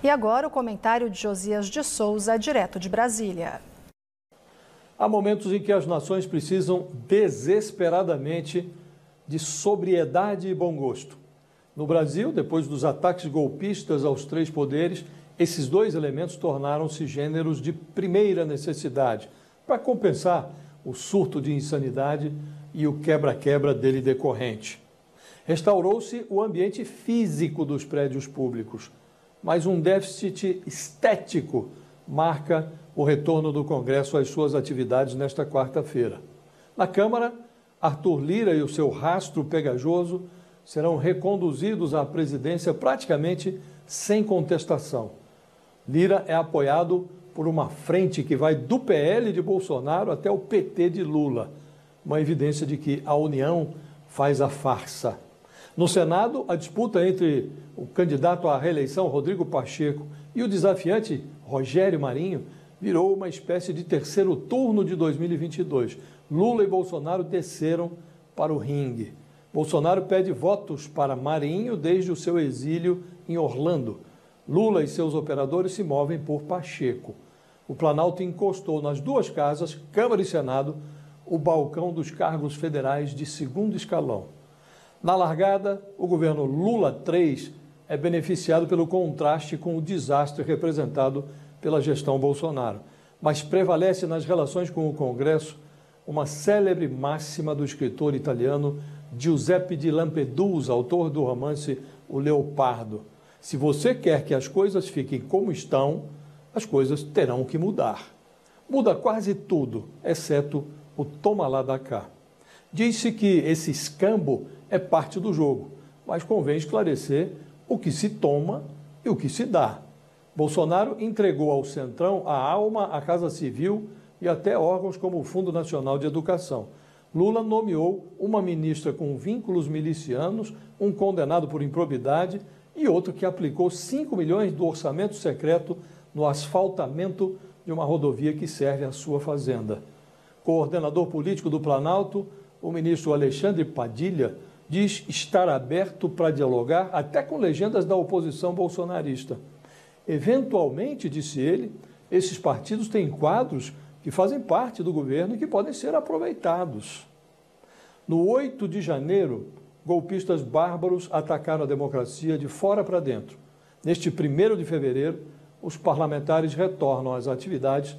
E agora o comentário de Josias de Souza, direto de Brasília. Há momentos em que as nações precisam desesperadamente de sobriedade e bom gosto. No Brasil, depois dos ataques golpistas aos três poderes, esses dois elementos tornaram-se gêneros de primeira necessidade para compensar o surto de insanidade e o quebra-quebra dele decorrente. Restaurou-se o ambiente físico dos prédios públicos, mas um déficit estético marca o retorno do Congresso às suas atividades nesta quarta-feira. Na Câmara, Arthur Lira e o seu rastro pegajoso serão reconduzidos à presidência praticamente sem contestação. Lira é apoiado por uma frente que vai do PL de Bolsonaro até o PT de Lula, uma evidência de que a união faz a farsa. No Senado, a disputa entre o candidato à reeleição Rodrigo Pacheco e o desafiante Rogério Marinho virou uma espécie de terceiro turno de 2022. Lula e Bolsonaro desceram para o ringue. Bolsonaro pede votos para Marinho desde o seu exílio em Orlando. Lula e seus operadores se movem por Pacheco. O Planalto encostou nas duas casas, Câmara e Senado, o balcão dos cargos federais de segundo escalão. Na largada, o governo Lula III é beneficiado pelo contraste com o desastre representado pela gestão Bolsonaro, mas prevalece nas relações com o Congresso uma célebre máxima do escritor italiano Giuseppe di Lampedusa, autor do romance O Leopardo. Se você quer que as coisas fiquem como estão, as coisas terão que mudar. Muda quase tudo, exceto o toma lá da cá. Diz-se que esse escambo é parte do jogo, mas convém esclarecer o que se toma e o que se dá. Bolsonaro entregou ao Centrão a alma, a Casa Civil e até órgãos como o Fundo Nacional de Educação. Lula nomeou uma ministra com vínculos milicianos, um condenado por improbidade e outro que aplicou 5 milhões do orçamento secreto no asfaltamento de uma rodovia que serve à sua fazenda. Coordenador político do Planalto, o ministro Alexandre Padilha diz estar aberto para dialogar até com legendas da oposição bolsonarista. Eventualmente, disse ele, esses partidos têm quadros que fazem parte do governo e que podem ser aproveitados. No 8 de janeiro, golpistas bárbaros atacaram a democracia de fora para dentro. Neste 1 de fevereiro, os parlamentares retornam às atividades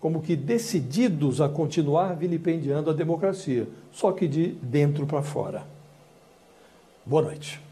como que decididos a continuar vilipendiando a democracia, só que de dentro para fora. Boa noite.